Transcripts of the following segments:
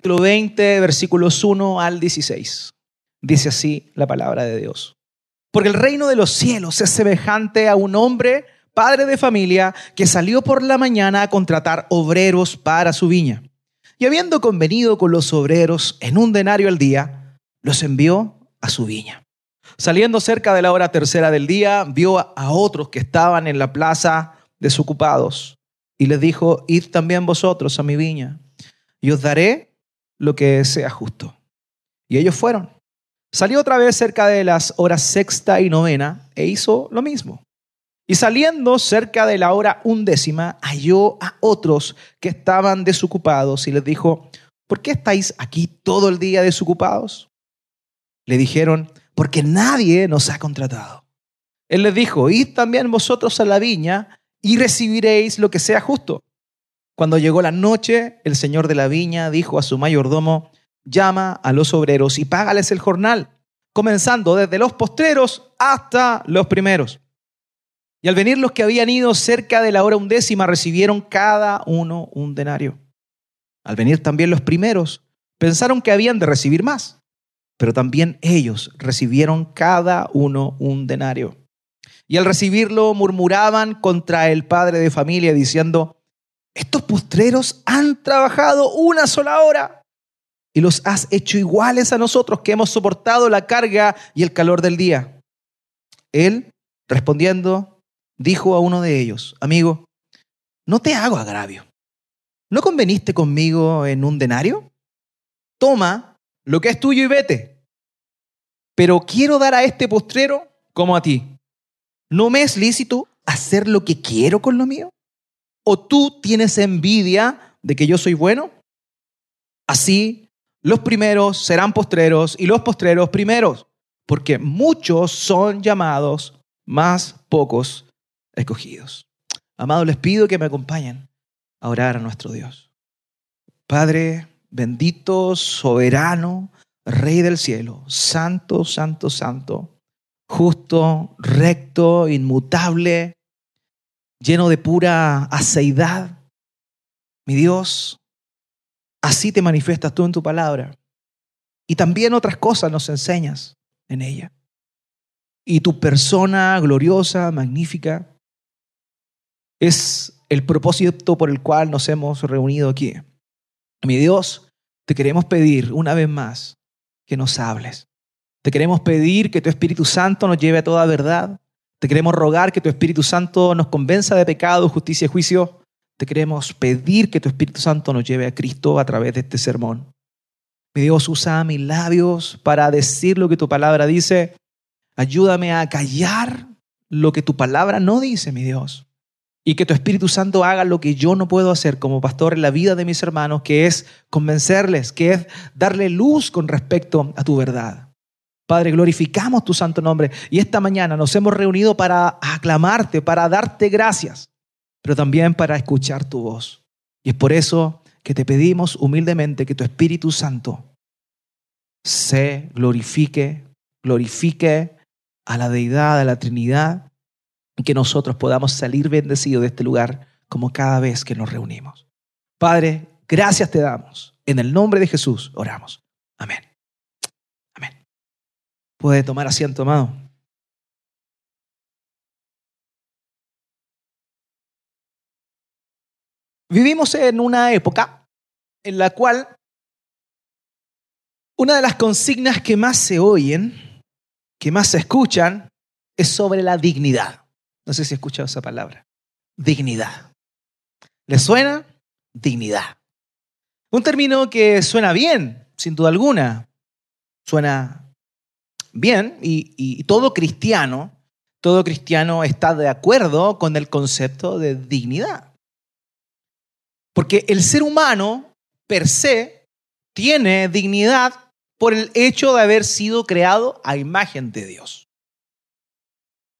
capítulo 20, versículos 1 al 16. Dice así la palabra de Dios. Porque el reino de los cielos es semejante a un hombre, padre de familia, que salió por la mañana a contratar obreros para su viña. Y habiendo convenido con los obreros en un denario al día, los envió a su viña. Saliendo cerca de la hora tercera del día, vio a otros que estaban en la plaza desocupados y les dijo, id también vosotros a mi viña y os daré lo que sea justo. Y ellos fueron. Salió otra vez cerca de las horas sexta y novena e hizo lo mismo. Y saliendo cerca de la hora undécima, halló a otros que estaban desocupados y les dijo, ¿por qué estáis aquí todo el día desocupados? Le dijeron, porque nadie nos ha contratado. Él les dijo, id también vosotros a la viña y recibiréis lo que sea justo. Cuando llegó la noche, el señor de la viña dijo a su mayordomo, llama a los obreros y págales el jornal, comenzando desde los postreros hasta los primeros. Y al venir los que habían ido cerca de la hora undécima recibieron cada uno un denario. Al venir también los primeros, pensaron que habían de recibir más, pero también ellos recibieron cada uno un denario. Y al recibirlo murmuraban contra el padre de familia diciendo, estos postreros han trabajado una sola hora y los has hecho iguales a nosotros que hemos soportado la carga y el calor del día. Él, respondiendo, dijo a uno de ellos, amigo, no te hago agravio. ¿No conveniste conmigo en un denario? Toma lo que es tuyo y vete. Pero quiero dar a este postrero como a ti. ¿No me es lícito hacer lo que quiero con lo mío? ¿O tú tienes envidia de que yo soy bueno? Así, los primeros serán postreros y los postreros primeros, porque muchos son llamados, más pocos escogidos. Amados, les pido que me acompañen a orar a nuestro Dios. Padre bendito, soberano, Rey del cielo, santo, santo, santo justo, recto, inmutable, lleno de pura aceidad. Mi Dios, así te manifiestas tú en tu palabra. Y también otras cosas nos enseñas en ella. Y tu persona gloriosa, magnífica, es el propósito por el cual nos hemos reunido aquí. Mi Dios, te queremos pedir una vez más que nos hables, te queremos pedir que tu Espíritu Santo nos lleve a toda verdad. Te queremos rogar que tu Espíritu Santo nos convenza de pecado, justicia y juicio. Te queremos pedir que tu Espíritu Santo nos lleve a Cristo a través de este sermón. Mi Dios, usa mis labios para decir lo que tu palabra dice. Ayúdame a callar lo que tu palabra no dice, mi Dios. Y que tu Espíritu Santo haga lo que yo no puedo hacer como pastor en la vida de mis hermanos, que es convencerles, que es darle luz con respecto a tu verdad. Padre, glorificamos tu santo nombre y esta mañana nos hemos reunido para aclamarte, para darte gracias, pero también para escuchar tu voz. Y es por eso que te pedimos humildemente que tu Espíritu Santo se glorifique, glorifique a la deidad, a la Trinidad, y que nosotros podamos salir bendecidos de este lugar como cada vez que nos reunimos. Padre, gracias te damos. En el nombre de Jesús oramos. Amén. Puede tomar asiento, amado. Vivimos en una época en la cual una de las consignas que más se oyen, que más se escuchan, es sobre la dignidad. No sé si he escuchado esa palabra. Dignidad. ¿Le suena? Dignidad. Un término que suena bien, sin duda alguna. Suena bien y, todo cristiano, todo cristiano está de acuerdo con el concepto de dignidad. Porque el ser humano per se tiene dignidad por el hecho de haber sido creado a imagen de Dios.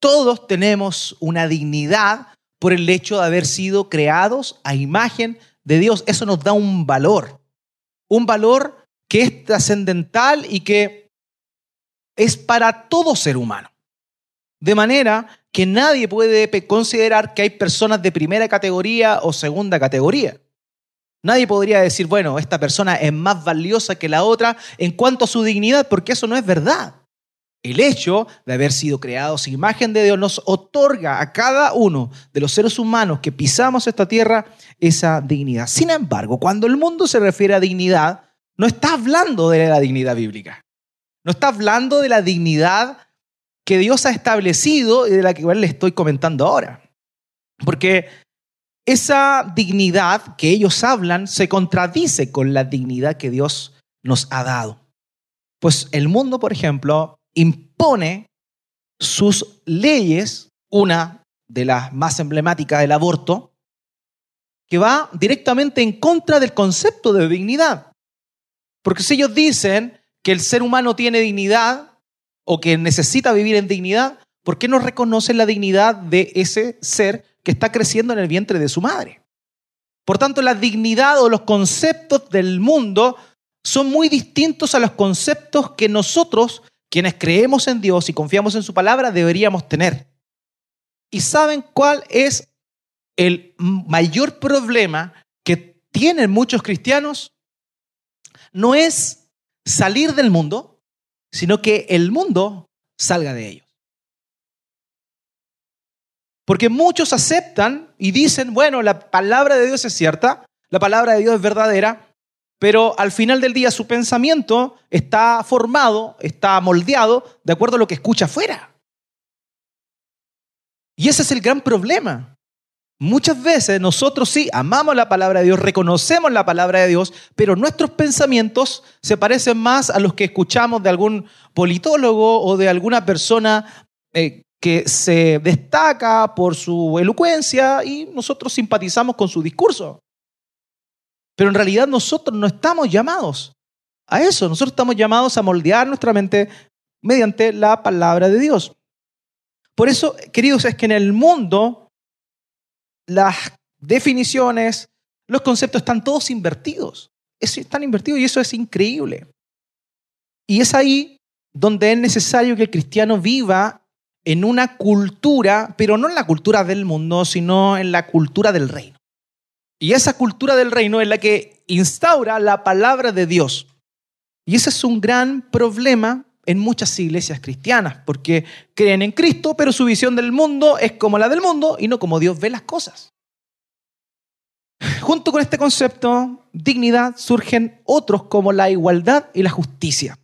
Todos tenemos una dignidad por el hecho de haber sido creados a imagen de Dios. Eso nos da un valor, un valor que es trascendental y que es para todo ser humano. De manera que nadie puede considerar que hay personas de primera categoría o segunda categoría. Nadie podría decir, bueno, esta persona es más valiosa que la otra en cuanto a su dignidad, porque eso no es verdad. El hecho de haber sido creados imagen de Dios nos otorga a cada uno de los seres humanos que pisamos esta tierra esa dignidad. Sin embargo, cuando el mundo se refiere a dignidad, no está hablando de la dignidad bíblica. No está hablando de la dignidad que Dios ha establecido y de la que igual le estoy comentando ahora. Porque esa dignidad que ellos hablan se contradice con la dignidad que Dios nos ha dado. Pues el mundo, por ejemplo, impone sus leyes, una de las más emblemáticas del aborto, que va directamente en contra del concepto de dignidad. Porque si ellos dicen que el ser humano tiene dignidad o que necesita vivir en dignidad, ¿por qué no reconocen la dignidad de ese ser que está creciendo en el vientre de su madre? Por tanto, la dignidad o los conceptos del mundo son muy distintos a los conceptos que nosotros quienes creemos en Dios y confiamos en su palabra deberíamos tener. ¿Y saben cuál es el mayor problema que tienen muchos cristianos? No es salir del mundo, sino que el mundo salga de ellos. Porque muchos aceptan y dicen, bueno, la palabra de Dios es cierta, la palabra de Dios es verdadera, pero al final del día su pensamiento está formado, está moldeado de acuerdo a lo que escucha afuera. Y ese es el gran problema. Muchas veces nosotros sí amamos la palabra de Dios, reconocemos la palabra de Dios, pero nuestros pensamientos se parecen más a los que escuchamos de algún politólogo o de alguna persona eh, que se destaca por su elocuencia y nosotros simpatizamos con su discurso. Pero en realidad nosotros no estamos llamados a eso. Nosotros estamos llamados a moldear nuestra mente mediante la palabra de Dios. Por eso, queridos, es que en el mundo las definiciones, los conceptos están todos invertidos. Están invertidos y eso es increíble. Y es ahí donde es necesario que el cristiano viva en una cultura, pero no en la cultura del mundo, sino en la cultura del reino. Y esa cultura del reino es la que instaura la palabra de Dios. Y ese es un gran problema en muchas iglesias cristianas, porque creen en Cristo, pero su visión del mundo es como la del mundo y no como Dios ve las cosas. Junto con este concepto, dignidad, surgen otros como la igualdad y la justicia.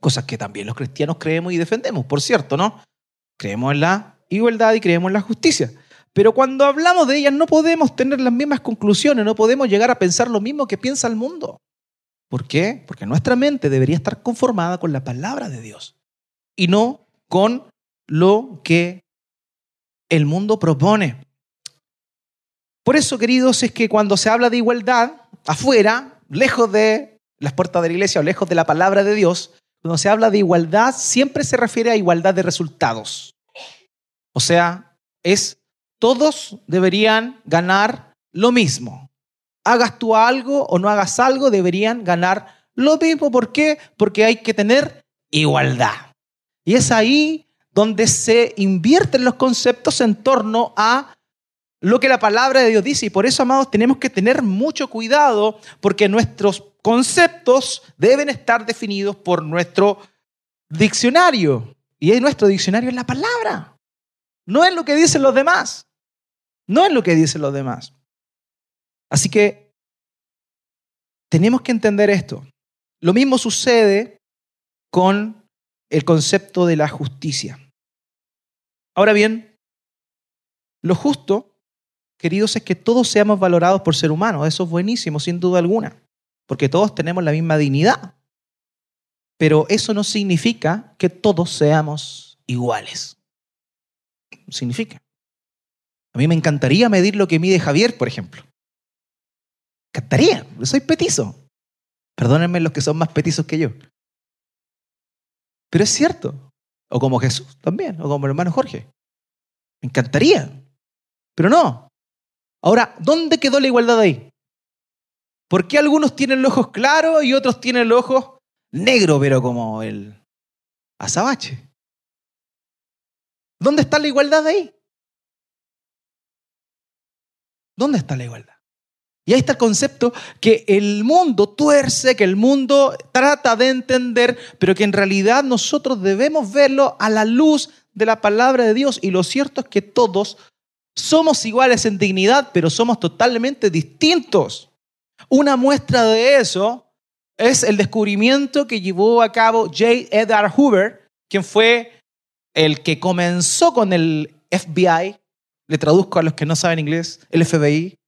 Cosas que también los cristianos creemos y defendemos, por cierto, ¿no? Creemos en la igualdad y creemos en la justicia. Pero cuando hablamos de ellas no podemos tener las mismas conclusiones, no podemos llegar a pensar lo mismo que piensa el mundo. ¿Por qué? Porque nuestra mente debería estar conformada con la palabra de Dios y no con lo que el mundo propone. Por eso, queridos, es que cuando se habla de igualdad, afuera, lejos de las puertas de la iglesia o lejos de la palabra de Dios, cuando se habla de igualdad, siempre se refiere a igualdad de resultados. O sea, es todos deberían ganar lo mismo. Hagas tú algo o no hagas algo, deberían ganar lo mismo. ¿Por qué? Porque hay que tener igualdad. Y es ahí donde se invierten los conceptos en torno a lo que la palabra de Dios dice. Y por eso, amados, tenemos que tener mucho cuidado porque nuestros conceptos deben estar definidos por nuestro diccionario. Y nuestro diccionario es la palabra. No es lo que dicen los demás. No es lo que dicen los demás. Así que tenemos que entender esto. Lo mismo sucede con el concepto de la justicia. Ahora bien, lo justo, queridos, es que todos seamos valorados por ser humanos. Eso es buenísimo, sin duda alguna, porque todos tenemos la misma dignidad. Pero eso no significa que todos seamos iguales. Significa. A mí me encantaría medir lo que mide Javier, por ejemplo. Encantaría, soy petizo. Perdónenme los que son más petizos que yo. Pero es cierto. O como Jesús también, o como el hermano Jorge. Me encantaría. Pero no. Ahora, ¿dónde quedó la igualdad ahí? ¿Por qué algunos tienen los ojos claros y otros tienen los ojos negros, pero como el azabache? ¿Dónde está la igualdad ahí? ¿Dónde está la igualdad? Y ahí está el concepto que el mundo tuerce, que el mundo trata de entender, pero que en realidad nosotros debemos verlo a la luz de la palabra de Dios. Y lo cierto es que todos somos iguales en dignidad, pero somos totalmente distintos. Una muestra de eso es el descubrimiento que llevó a cabo J. Edgar Hoover, quien fue el que comenzó con el FBI, le traduzco a los que no saben inglés, el FBI.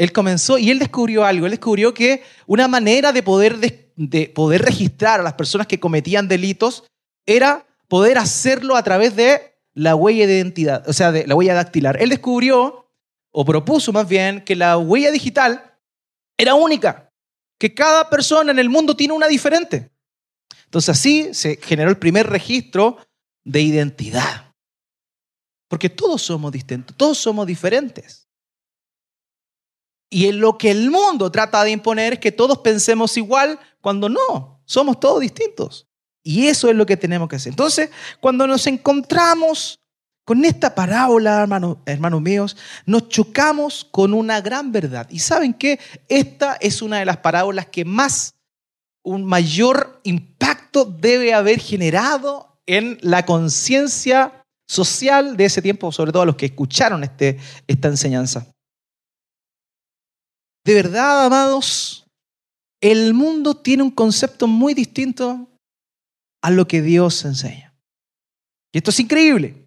Él comenzó y él descubrió algo, él descubrió que una manera de poder, de, poder registrar a las personas que cometían delitos era poder hacerlo a través de la huella de identidad, o sea, de la huella dactilar. Él descubrió, o propuso más bien, que la huella digital era única, que cada persona en el mundo tiene una diferente. Entonces así se generó el primer registro de identidad. Porque todos somos distintos, todos somos diferentes. Y en lo que el mundo trata de imponer es que todos pensemos igual cuando no, somos todos distintos. Y eso es lo que tenemos que hacer. Entonces, cuando nos encontramos con esta parábola, hermanos, míos, nos chocamos con una gran verdad. Y saben que esta es una de las parábolas que más, un mayor impacto debe haber generado en la conciencia social de ese tiempo, sobre todo a los que escucharon este, esta enseñanza. De verdad, amados, el mundo tiene un concepto muy distinto a lo que Dios enseña. Y esto es increíble.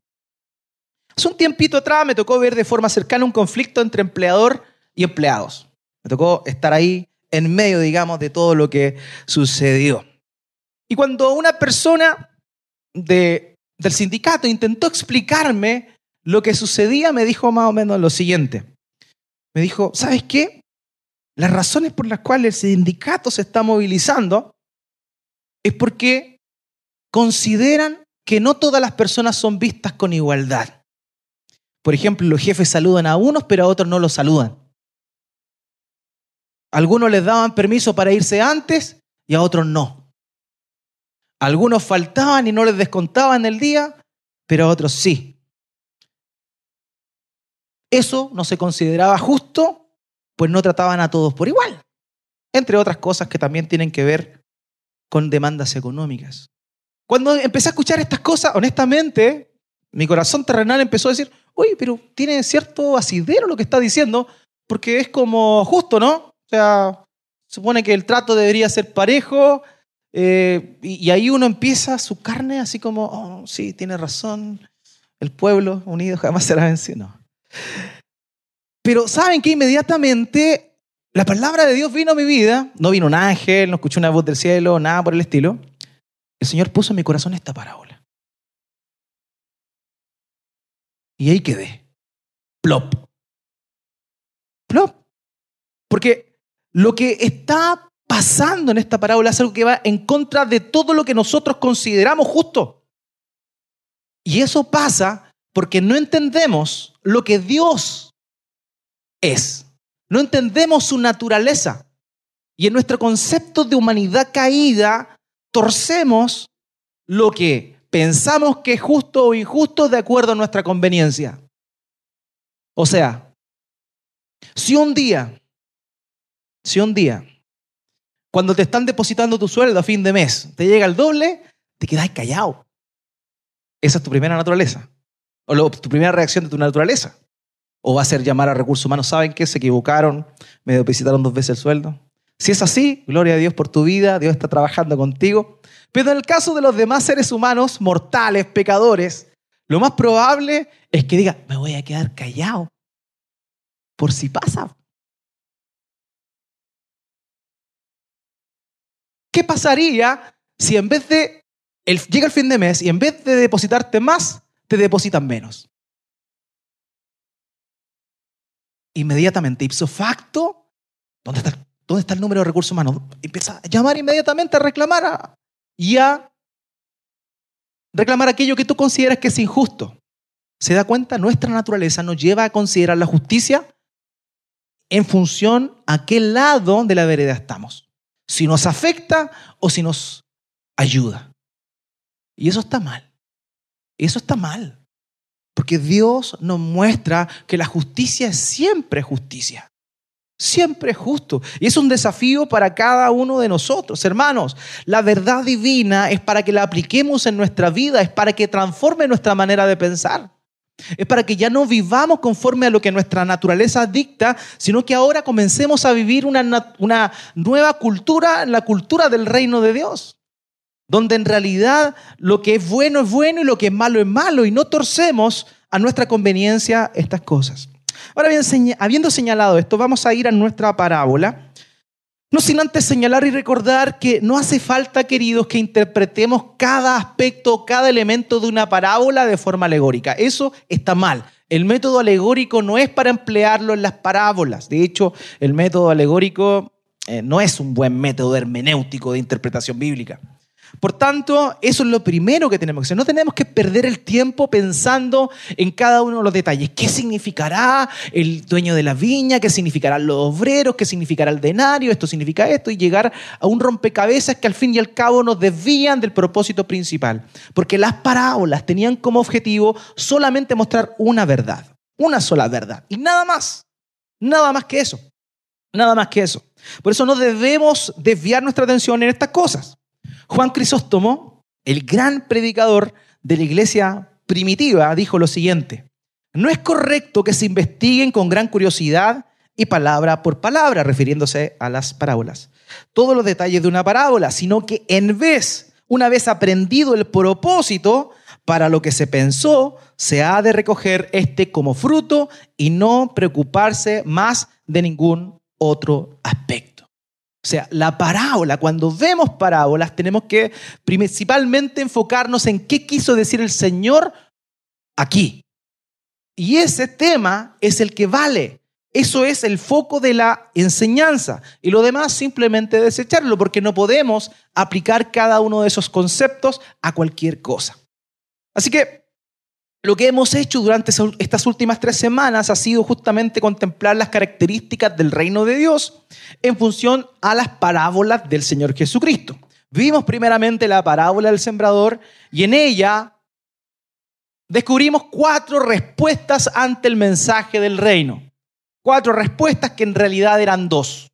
Hace un tiempito atrás me tocó ver de forma cercana un conflicto entre empleador y empleados. Me tocó estar ahí en medio, digamos, de todo lo que sucedió. Y cuando una persona de, del sindicato intentó explicarme lo que sucedía, me dijo más o menos lo siguiente. Me dijo, ¿sabes qué? Las razones por las cuales el sindicato se está movilizando es porque consideran que no todas las personas son vistas con igualdad. Por ejemplo, los jefes saludan a unos, pero a otros no los saludan. Algunos les daban permiso para irse antes y a otros no. Algunos faltaban y no les descontaban el día, pero a otros sí. Eso no se consideraba justo pues no trataban a todos por igual. Entre otras cosas que también tienen que ver con demandas económicas. Cuando empecé a escuchar estas cosas, honestamente, mi corazón terrenal empezó a decir, oye, pero tiene cierto asidero lo que está diciendo, porque es como justo, ¿no? O sea, supone que el trato debería ser parejo, eh, y, ahí uno empieza su carne así como, oh, sí, tiene razón, el pueblo unido jamás será vencido. Pero saben que inmediatamente la palabra de Dios vino a mi vida, no vino un ángel, no escuché una voz del cielo, nada por el estilo. El Señor puso en mi corazón esta parábola. Y ahí quedé. Plop. Plop. Porque lo que está pasando en esta parábola es algo que va en contra de todo lo que nosotros consideramos justo. Y eso pasa porque no entendemos lo que Dios es. No entendemos su naturaleza. Y en nuestro concepto de humanidad caída, torcemos lo que pensamos que es justo o injusto de acuerdo a nuestra conveniencia. O sea, si un día, si un día, cuando te están depositando tu sueldo a fin de mes, te llega el doble, te quedas callado. Esa es tu primera naturaleza. O tu primera reacción de tu naturaleza. ¿O va a ser llamar a recursos humanos? ¿Saben qué? Se equivocaron, me depositaron dos veces el sueldo. Si es así, gloria a Dios por tu vida, Dios está trabajando contigo. Pero en el caso de los demás seres humanos, mortales, pecadores, lo más probable es que diga, me voy a quedar callado por si pasa. ¿Qué pasaría si en vez de, llega el fin de mes y en vez de depositarte más, te depositan menos? Inmediatamente, ipso facto, ¿dónde está, dónde está el número de recursos humanos? Empieza a llamar inmediatamente a reclamar a, y a reclamar aquello que tú consideras que es injusto. ¿Se da cuenta? Nuestra naturaleza nos lleva a considerar la justicia en función a qué lado de la vereda estamos. Si nos afecta o si nos ayuda. Y eso está mal. Eso está mal. Porque Dios nos muestra que la justicia es siempre justicia. Siempre es justo. Y es un desafío para cada uno de nosotros. Hermanos, la verdad divina es para que la apliquemos en nuestra vida, es para que transforme nuestra manera de pensar. Es para que ya no vivamos conforme a lo que nuestra naturaleza dicta, sino que ahora comencemos a vivir una, una nueva cultura, la cultura del reino de Dios donde en realidad lo que es bueno es bueno y lo que es malo es malo y no torcemos a nuestra conveniencia estas cosas. Ahora bien, habiendo señalado esto, vamos a ir a nuestra parábola. No sin antes señalar y recordar que no hace falta, queridos, que interpretemos cada aspecto, cada elemento de una parábola de forma alegórica. Eso está mal. El método alegórico no es para emplearlo en las parábolas. De hecho, el método alegórico eh, no es un buen método hermenéutico de interpretación bíblica. Por tanto, eso es lo primero que tenemos que hacer. No tenemos que perder el tiempo pensando en cada uno de los detalles. ¿Qué significará el dueño de la viña? ¿Qué significarán los obreros? ¿Qué significará el denario? Esto significa esto. Y llegar a un rompecabezas que al fin y al cabo nos desvían del propósito principal. Porque las parábolas tenían como objetivo solamente mostrar una verdad. Una sola verdad. Y nada más. Nada más que eso. Nada más que eso. Por eso no debemos desviar nuestra atención en estas cosas. Juan Crisóstomo, el gran predicador de la iglesia primitiva, dijo lo siguiente, no es correcto que se investiguen con gran curiosidad y palabra por palabra, refiriéndose a las parábolas, todos los detalles de una parábola, sino que en vez, una vez aprendido el propósito para lo que se pensó, se ha de recoger este como fruto y no preocuparse más de ningún otro aspecto. O sea, la parábola, cuando vemos parábolas, tenemos que principalmente enfocarnos en qué quiso decir el Señor aquí. Y ese tema es el que vale. Eso es el foco de la enseñanza. Y lo demás simplemente desecharlo, porque no podemos aplicar cada uno de esos conceptos a cualquier cosa. Así que lo que hemos hecho durante estas últimas tres semanas ha sido justamente contemplar las características del reino de Dios en función a las parábolas del Señor Jesucristo. Vimos primeramente la parábola del sembrador y en ella descubrimos cuatro respuestas ante el mensaje del reino. Cuatro respuestas que en realidad eran dos.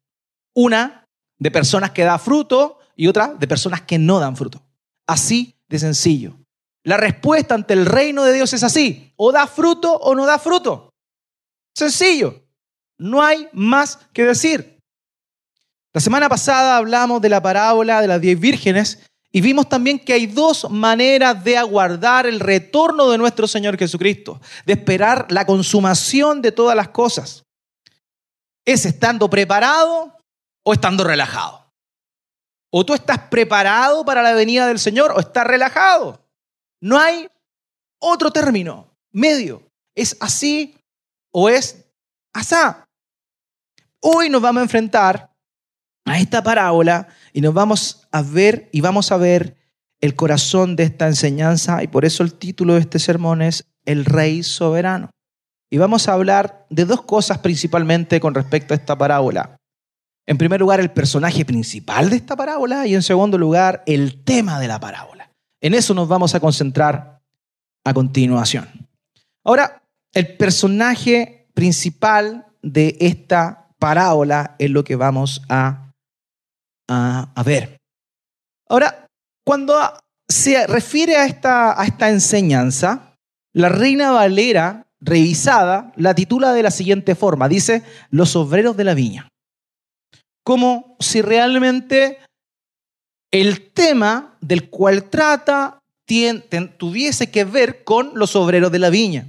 Una de personas que dan fruto y otra de personas que no dan fruto. Así de sencillo. La respuesta ante el reino de Dios es así, o da fruto o no da fruto. Sencillo, no hay más que decir. La semana pasada hablamos de la parábola de las diez vírgenes y vimos también que hay dos maneras de aguardar el retorno de nuestro Señor Jesucristo, de esperar la consumación de todas las cosas. Es estando preparado o estando relajado. O tú estás preparado para la venida del Señor o estás relajado. No hay otro término medio. Es así o es asá. Hoy nos vamos a enfrentar a esta parábola y nos vamos a ver y vamos a ver el corazón de esta enseñanza y por eso el título de este sermón es El Rey Soberano. Y vamos a hablar de dos cosas principalmente con respecto a esta parábola. En primer lugar, el personaje principal de esta parábola y en segundo lugar, el tema de la parábola. En eso nos vamos a concentrar a continuación. Ahora, el personaje principal de esta parábola es lo que vamos a, a, ver. Ahora, cuando se refiere a esta, a esta enseñanza, la Reina Valera, revisada, la titula de la siguiente forma. Dice, los obreros de la viña. Como si realmente el tema del cual trata tuviese que ver con los obreros de la viña.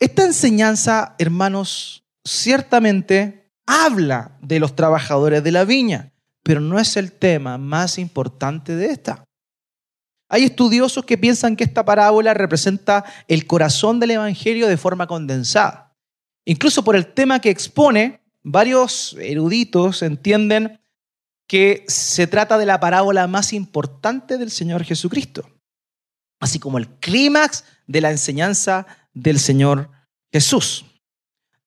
Esta enseñanza, hermanos, ciertamente habla de los trabajadores de la viña, pero no es el tema más importante de esta. Hay estudiosos que piensan que esta parábola representa el corazón del Evangelio de forma condensada. Incluso por el tema que expone, varios eruditos entienden que se trata de la parábola más importante del Señor Jesucristo, así como el clímax de la enseñanza del Señor Jesús.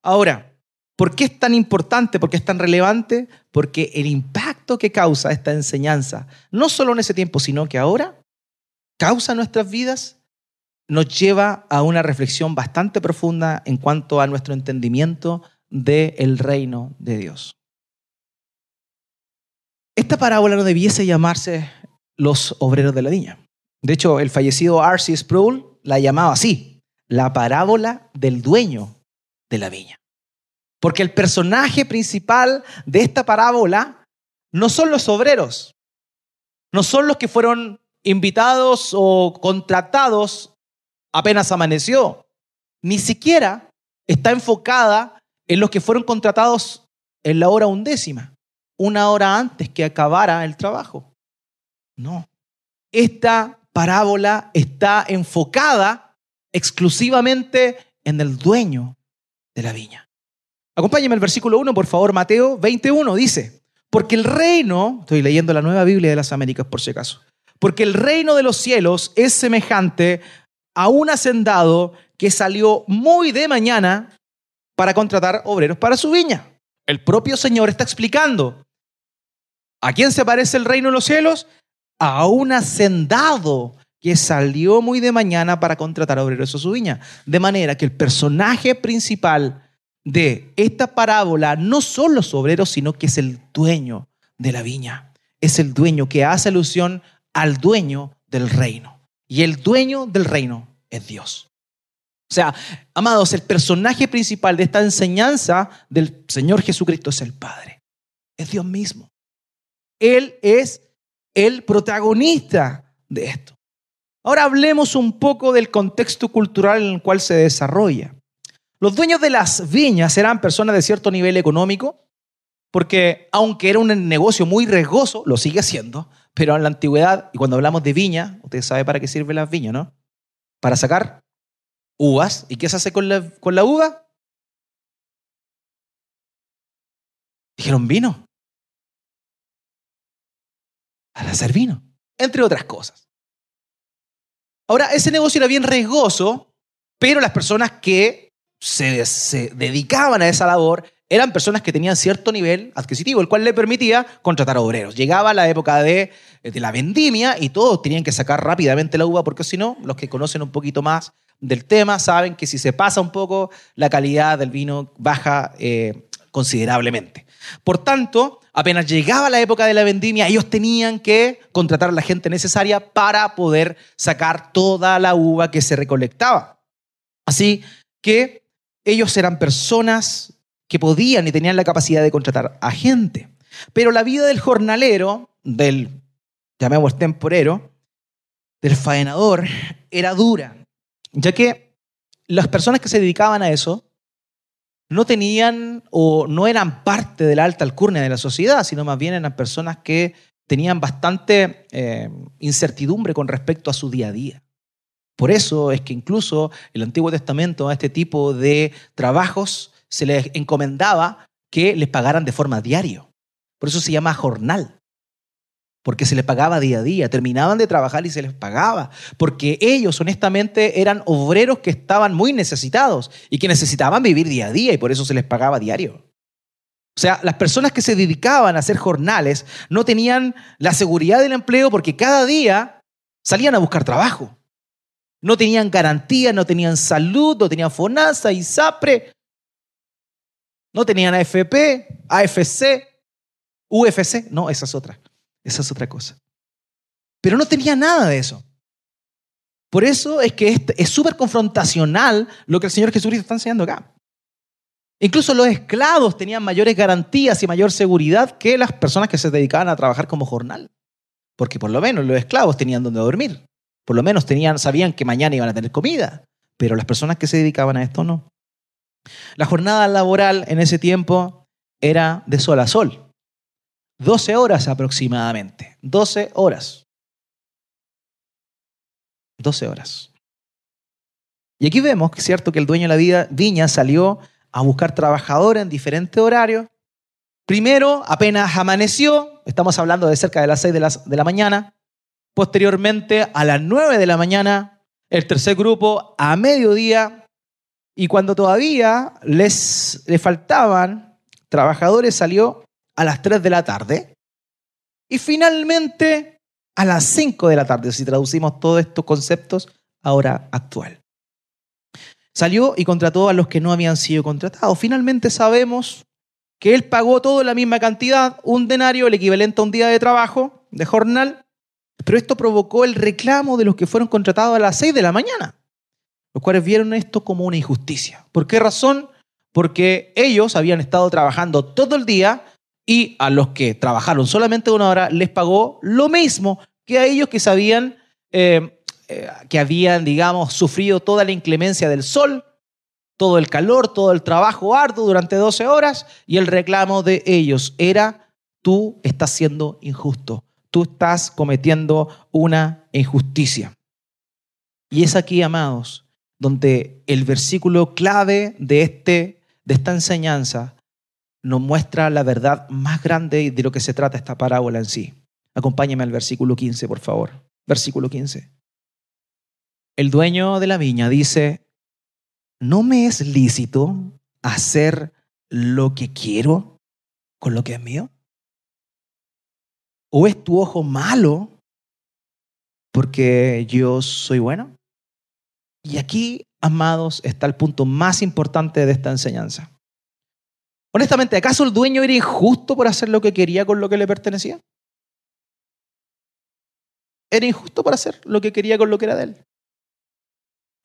Ahora, ¿por qué es tan importante? ¿Por qué es tan relevante? Porque el impacto que causa esta enseñanza, no solo en ese tiempo, sino que ahora, causa nuestras vidas, nos lleva a una reflexión bastante profunda en cuanto a nuestro entendimiento del reino de Dios. Esta parábola no debiese llamarse los obreros de la viña. De hecho, el fallecido R.C. Sproul la llamaba así, la parábola del dueño de la viña. Porque el personaje principal de esta parábola no son los obreros, no son los que fueron invitados o contratados apenas amaneció, ni siquiera está enfocada en los que fueron contratados en la hora undécima, una hora antes que acabara el trabajo. No. Esta parábola está enfocada exclusivamente en el dueño de la viña. Acompáñeme el versículo 1, por favor, Mateo 21 dice, porque el reino, estoy leyendo la nueva Biblia de las Américas por si acaso, porque el reino de los cielos es semejante a un hacendado que salió muy de mañana para contratar obreros para su viña. El propio Señor está explicando. ¿A quién se parece el reino de los cielos? A un hacendado que salió muy de mañana para contratar obreros a su viña. De manera que el personaje principal de esta parábola no son los obreros, sino que es el dueño de la viña. Es el dueño que hace alusión al dueño del reino. Y el dueño del reino es Dios. O sea, amados, el personaje principal de esta enseñanza del Señor Jesucristo es el Padre. Es Dios mismo. Él es el protagonista de esto. Ahora hablemos un poco del contexto cultural en el cual se desarrolla. Los dueños de las viñas eran personas de cierto nivel económico, porque aunque era un negocio muy riesgoso, lo sigue siendo, pero en la antigüedad, y cuando hablamos de viña, usted sabe para qué sirve las viñas, ¿no? Para sacar uvas. ¿Y qué se hace con con la uva? Dijeron vino. Al hacer vino, entre otras cosas. Ahora, ese negocio era bien riesgoso, pero las personas que se, dedicaban a esa labor eran personas que tenían cierto nivel adquisitivo, el cual le permitía contratar obreros. Llegaba la época de, de la vendimia y todos tenían que sacar rápidamente la uva, porque si no, los que conocen un poquito más del tema saben que si se pasa un poco, la calidad del vino baja eh, considerablemente. Por tanto, apenas llegaba la época de la vendimia, ellos tenían que contratar a la gente necesaria para poder sacar toda la uva que se recolectaba. Así que ellos eran personas que podían y tenían la capacidad de contratar a gente. Pero la vida del jornalero, del, llamemos temporero, del faenador, era dura ya que las personas que se dedicaban a eso no tenían o no eran parte de la alta alcurnia de la sociedad, sino más bien eran personas que tenían bastante eh, incertidumbre con respecto a su día a día. Por eso es que incluso el Antiguo Testamento a este tipo de trabajos se les encomendaba que les pagaran de forma diaria. Por eso se llama jornal porque se les pagaba día a día, terminaban de trabajar y se les pagaba, porque ellos honestamente eran obreros que estaban muy necesitados y que necesitaban vivir día a día y por eso se les pagaba diario. O sea, las personas que se dedicaban a hacer jornales no tenían la seguridad del empleo porque cada día salían a buscar trabajo. No tenían garantía, no tenían salud, no tenían FONASA, ISAPRE, no tenían AFP, AFC, UFC, no, esa es otra. Esa es otra cosa. Pero no tenía nada de eso. Por eso es que es súper confrontacional lo que el Señor Jesucristo está enseñando acá. Incluso los esclavos tenían mayores garantías y mayor seguridad que las personas que se dedicaban a trabajar como jornal. Porque por lo menos los esclavos tenían donde dormir. Por lo menos tenían, sabían que mañana iban a tener comida. Pero las personas que se dedicaban a esto no. La jornada laboral en ese tiempo era de sol a sol. 12 horas aproximadamente. 12 horas. 12 horas. Y aquí vemos, cierto, que el dueño de la viña salió a buscar trabajadores en diferentes horarios. Primero, apenas amaneció, estamos hablando de cerca de las 6 de la, de la mañana. Posteriormente, a las 9 de la mañana, el tercer grupo a mediodía. Y cuando todavía les, les faltaban trabajadores, salió a las 3 de la tarde y finalmente a las 5 de la tarde, si traducimos todos estos conceptos ahora actual. Salió y contrató a los que no habían sido contratados. Finalmente sabemos que él pagó todo la misma cantidad, un denario, el equivalente a un día de trabajo, de jornal, pero esto provocó el reclamo de los que fueron contratados a las 6 de la mañana, los cuales vieron esto como una injusticia. ¿Por qué razón? Porque ellos habían estado trabajando todo el día y a los que trabajaron solamente una hora les pagó lo mismo que a ellos que sabían eh, eh, que habían, digamos, sufrido toda la inclemencia del sol, todo el calor, todo el trabajo arduo durante 12 horas y el reclamo de ellos era, tú estás siendo injusto, tú estás cometiendo una injusticia. Y es aquí, amados, donde el versículo clave de, este, de esta enseñanza nos muestra la verdad más grande de lo que se trata esta parábola en sí. Acompáñeme al versículo 15, por favor. Versículo 15. El dueño de la viña dice, ¿no me es lícito hacer lo que quiero con lo que es mío? ¿O es tu ojo malo porque yo soy bueno? Y aquí, amados, está el punto más importante de esta enseñanza. Honestamente, ¿acaso el dueño era injusto por hacer lo que quería con lo que le pertenecía? Era injusto por hacer lo que quería con lo que era de él.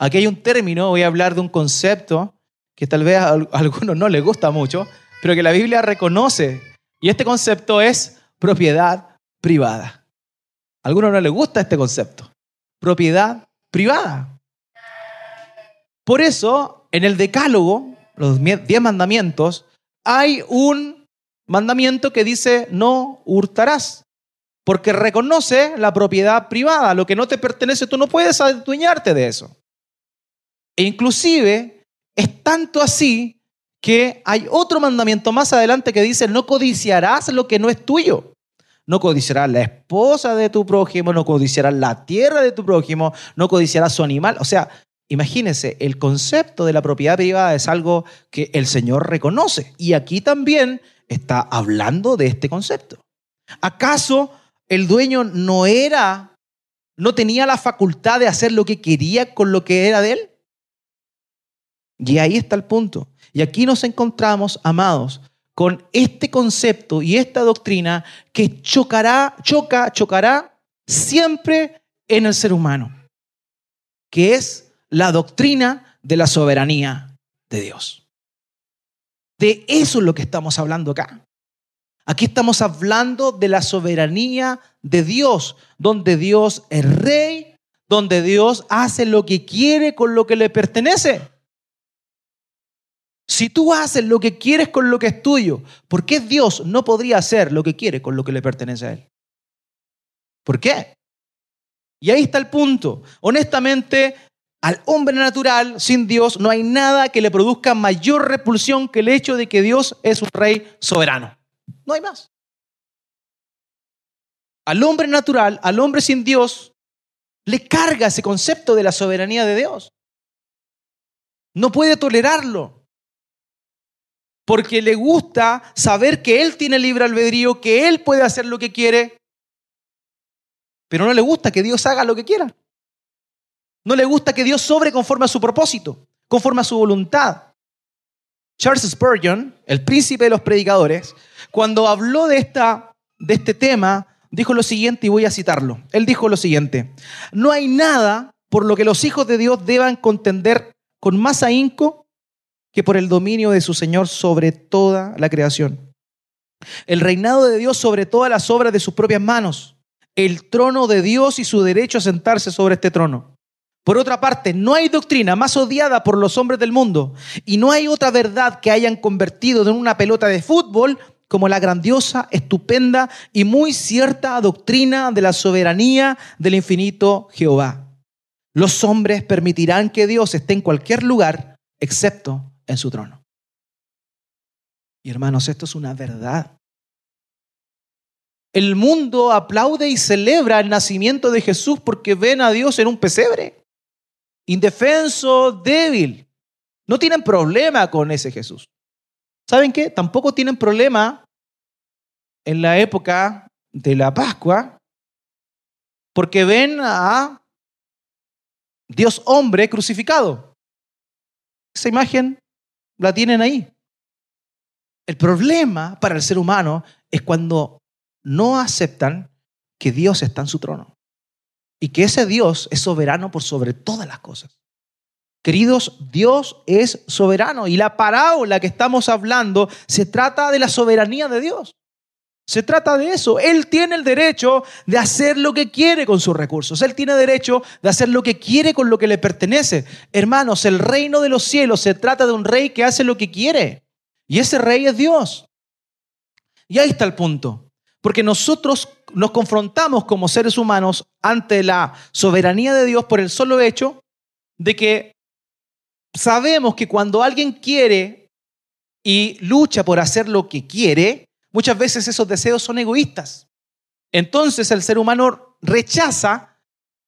Aquí hay un término, voy a hablar de un concepto que tal vez a algunos no les gusta mucho, pero que la Biblia reconoce. Y este concepto es propiedad privada. A algunos no les gusta este concepto. Propiedad privada. Por eso, en el decálogo, los diez mandamientos, hay un mandamiento que dice no hurtarás, porque reconoce la propiedad privada, lo que no te pertenece, tú no puedes adueñarte de eso. E inclusive es tanto así que hay otro mandamiento más adelante que dice no codiciarás lo que no es tuyo. No codiciarás la esposa de tu prójimo, no codiciarás la tierra de tu prójimo, no codiciarás su animal. O sea, Imagínense, el concepto de la propiedad privada es algo que el Señor reconoce y aquí también está hablando de este concepto. ¿Acaso el dueño no era, no tenía la facultad de hacer lo que quería con lo que era de él? Y ahí está el punto. Y aquí nos encontramos, amados, con este concepto y esta doctrina que chocará, choca, chocará siempre en el ser humano, que es la doctrina de la soberanía de Dios. De eso es lo que estamos hablando acá. Aquí estamos hablando de la soberanía de Dios, donde Dios es rey, donde Dios hace lo que quiere con lo que le pertenece. Si tú haces lo que quieres con lo que es tuyo, ¿por qué Dios no podría hacer lo que quiere con lo que le pertenece a Él? ¿Por qué? Y ahí está el punto. Honestamente, al hombre natural, sin Dios, no hay nada que le produzca mayor repulsión que el hecho de que Dios es un rey soberano. No hay más. Al hombre natural, al hombre sin Dios, le carga ese concepto de la soberanía de Dios. No puede tolerarlo. Porque le gusta saber que Él tiene libre albedrío, que Él puede hacer lo que quiere, pero no le gusta que Dios haga lo que quiera. No le gusta que Dios sobre conforme a su propósito, conforme a su voluntad. Charles Spurgeon, el príncipe de los predicadores, cuando habló de, esta, de este tema, dijo lo siguiente y voy a citarlo. Él dijo lo siguiente, no hay nada por lo que los hijos de Dios deban contender con más ahínco que por el dominio de su Señor sobre toda la creación. El reinado de Dios sobre todas las obras de sus propias manos. El trono de Dios y su derecho a sentarse sobre este trono. Por otra parte, no hay doctrina más odiada por los hombres del mundo y no hay otra verdad que hayan convertido en una pelota de fútbol como la grandiosa, estupenda y muy cierta doctrina de la soberanía del infinito Jehová. Los hombres permitirán que Dios esté en cualquier lugar excepto en su trono. Y hermanos, esto es una verdad. El mundo aplaude y celebra el nacimiento de Jesús porque ven a Dios en un pesebre indefenso, débil. No tienen problema con ese Jesús. ¿Saben qué? Tampoco tienen problema en la época de la Pascua porque ven a Dios hombre crucificado. Esa imagen la tienen ahí. El problema para el ser humano es cuando no aceptan que Dios está en su trono y que ese Dios es soberano por sobre todas las cosas. Queridos, Dios es soberano y la parábola que estamos hablando se trata de la soberanía de Dios. Se trata de eso. Él tiene el derecho de hacer lo que quiere con sus recursos. Él tiene derecho de hacer lo que quiere con lo que le pertenece. Hermanos, el reino de los cielos se trata de un rey que hace lo que quiere. Y ese rey es Dios. Y ahí está el punto. Porque nosotros nos confrontamos como seres humanos ante la soberanía de Dios por el solo hecho de que sabemos que cuando alguien quiere y lucha por hacer lo que quiere, Muchas veces esos deseos son egoístas. Entonces el ser humano rechaza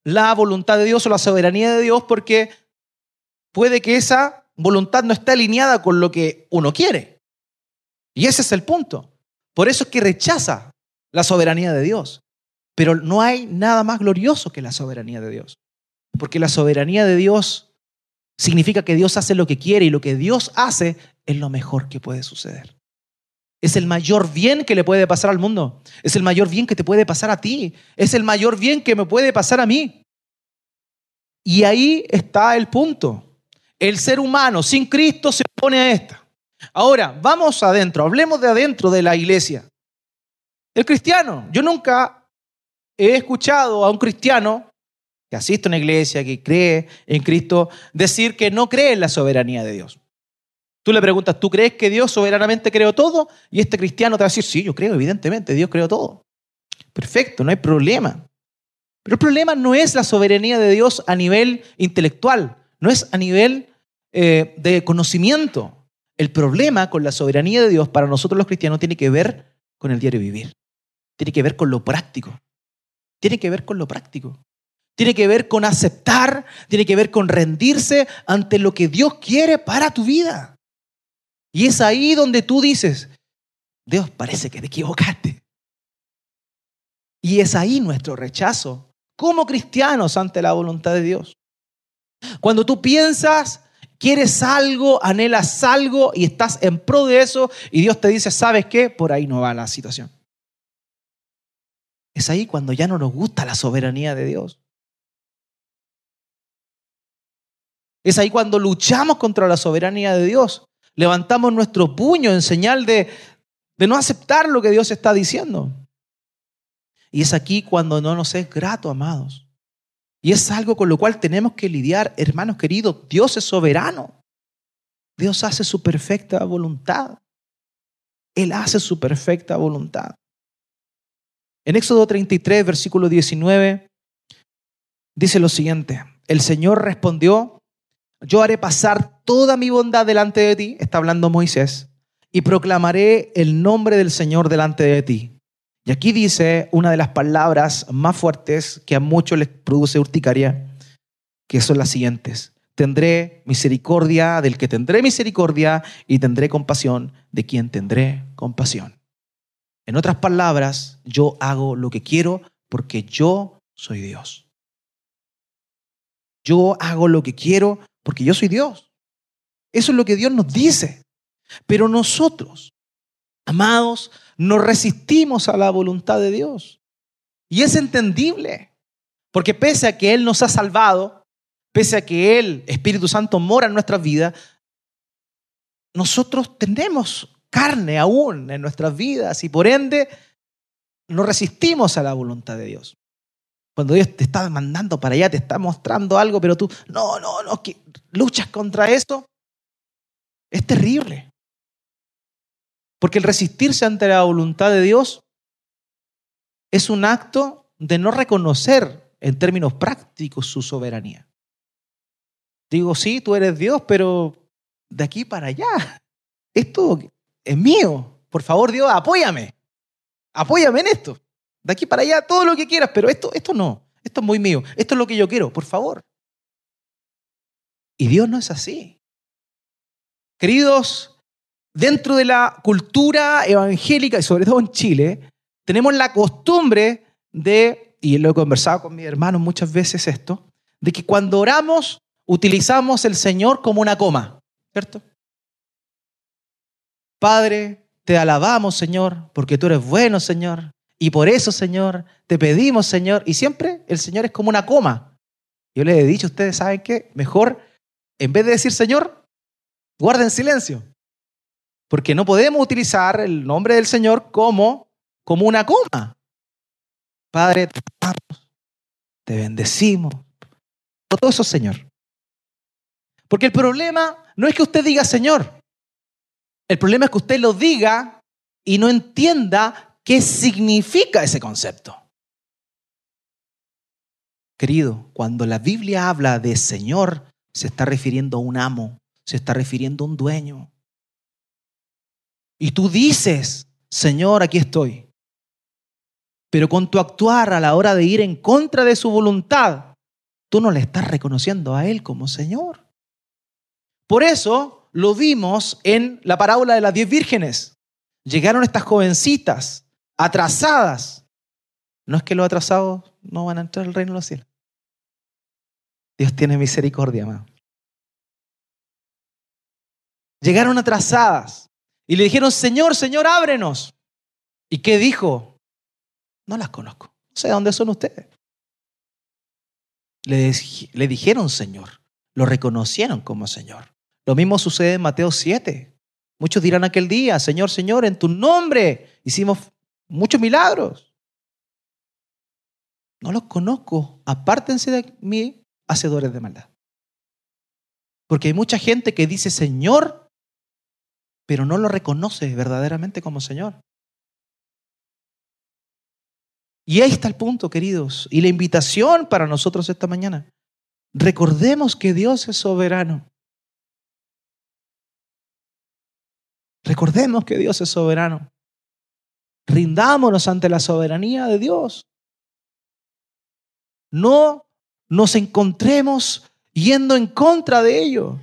la voluntad de Dios o la soberanía de Dios porque puede que esa voluntad no esté alineada con lo que uno quiere. Y ese es el punto. Por eso es que rechaza la soberanía de Dios. Pero no hay nada más glorioso que la soberanía de Dios. Porque la soberanía de Dios significa que Dios hace lo que quiere y lo que Dios hace es lo mejor que puede suceder. Es el mayor bien que le puede pasar al mundo. Es el mayor bien que te puede pasar a ti. Es el mayor bien que me puede pasar a mí. Y ahí está el punto. El ser humano sin Cristo se opone a esta. Ahora, vamos adentro, hablemos de adentro de la iglesia. El cristiano, yo nunca he escuchado a un cristiano que asiste a una iglesia, que cree en Cristo, decir que no cree en la soberanía de Dios. Tú le preguntas, ¿tú crees que Dios soberanamente creó todo? Y este cristiano te va a decir, sí, yo creo, evidentemente, Dios creó todo. Perfecto, no hay problema. Pero el problema no es la soberanía de Dios a nivel intelectual, no es a nivel eh, de conocimiento. El problema con la soberanía de Dios para nosotros los cristianos tiene que ver con el diario vivir, tiene que ver con lo práctico, tiene que ver con lo práctico. Tiene que ver con aceptar, tiene que ver con rendirse ante lo que Dios quiere para tu vida. Y es ahí donde tú dices, Dios parece que te equivocaste. Y es ahí nuestro rechazo como cristianos ante la voluntad de Dios. Cuando tú piensas, quieres algo, anhelas algo y estás en pro de eso y Dios te dice, ¿sabes qué? Por ahí no va la situación. Es ahí cuando ya no nos gusta la soberanía de Dios. Es ahí cuando luchamos contra la soberanía de Dios levantamos nuestro puño en señal de, de no aceptar lo que Dios está diciendo. Y es aquí cuando no nos es grato, amados. Y es algo con lo cual tenemos que lidiar, hermanos queridos. Dios es soberano. Dios hace su perfecta voluntad. Él hace su perfecta voluntad. En Éxodo 33, versículo 19, dice lo siguiente. El Señor respondió, yo haré pasar toda mi bondad delante de ti, está hablando Moisés, y proclamaré el nombre del Señor delante de ti. Y aquí dice una de las palabras más fuertes que a muchos les produce urticaria, que son las siguientes. Tendré misericordia del que tendré misericordia y tendré compasión de quien tendré compasión. En otras palabras, yo hago lo que quiero porque yo soy Dios. Yo hago lo que quiero porque yo soy Dios. Eso es lo que Dios nos dice. Pero nosotros, amados, nos resistimos a la voluntad de Dios. Y es entendible, porque pese a que Él nos ha salvado, pese a que Él, Espíritu Santo, mora en nuestras vidas, nosotros tenemos carne aún en nuestras vidas y por ende nos resistimos a la voluntad de Dios. Cuando Dios te está mandando para allá, te está mostrando algo, pero tú, no, no, no, que luchas contra esto, es terrible. Porque el resistirse ante la voluntad de Dios es un acto de no reconocer en términos prácticos su soberanía. Digo, sí, tú eres Dios, pero de aquí para allá, esto es mío. Por favor, Dios, apóyame. Apóyame en esto. De aquí para allá, todo lo que quieras, pero esto, esto no. Esto es muy mío. Esto es lo que yo quiero, por favor. Y Dios no es así. Queridos, dentro de la cultura evangélica y sobre todo en Chile, tenemos la costumbre de, y lo he conversado con mis hermanos muchas veces esto, de que cuando oramos utilizamos el Señor como una coma, ¿cierto? Padre, te alabamos, Señor, porque tú eres bueno, Señor. Y por eso, Señor, te pedimos, Señor. Y siempre el Señor es como una coma. Yo les he dicho, ustedes saben que mejor, en vez de decir Señor, guarden silencio. Porque no podemos utilizar el nombre del Señor como, como una coma. Padre, te amamos, te bendecimos. Todo eso, Señor. Porque el problema no es que usted diga Señor. El problema es que usted lo diga y no entienda qué significa ese concepto. Querido, cuando la Biblia habla de Señor, se está refiriendo a un amo, se está refiriendo a un dueño. Y tú dices, Señor, aquí estoy. Pero con tu actuar a la hora de ir en contra de su voluntad, tú no le estás reconociendo a Él como Señor. Por eso, lo vimos en la parábola de las diez vírgenes. Llegaron estas jovencitas atrasadas. No es que los atrasados no van a entrar al reino de los cielos. Dios tiene misericordia, amado. Llegaron atrasadas y le dijeron, Señor, Señor, ábrenos. ¿Y qué dijo? No las conozco. No sé dónde son ustedes. Le dijeron Señor. Lo reconocieron como Señor. Lo mismo sucede en Mateo 7. Muchos dirán aquel día, Señor, Señor, en tu nombre hicimos muchos milagros. No los conozco. Apártense de mí, hacedores de maldad. Porque hay mucha gente que dice Señor, pero no lo reconoce verdaderamente como Señor. Y ahí está el punto, queridos. Y la invitación para nosotros esta mañana. Recordemos que Dios es soberano. Recordemos que Dios es soberano. Rindámonos ante la soberanía de Dios. No nos encontremos yendo en contra de ello.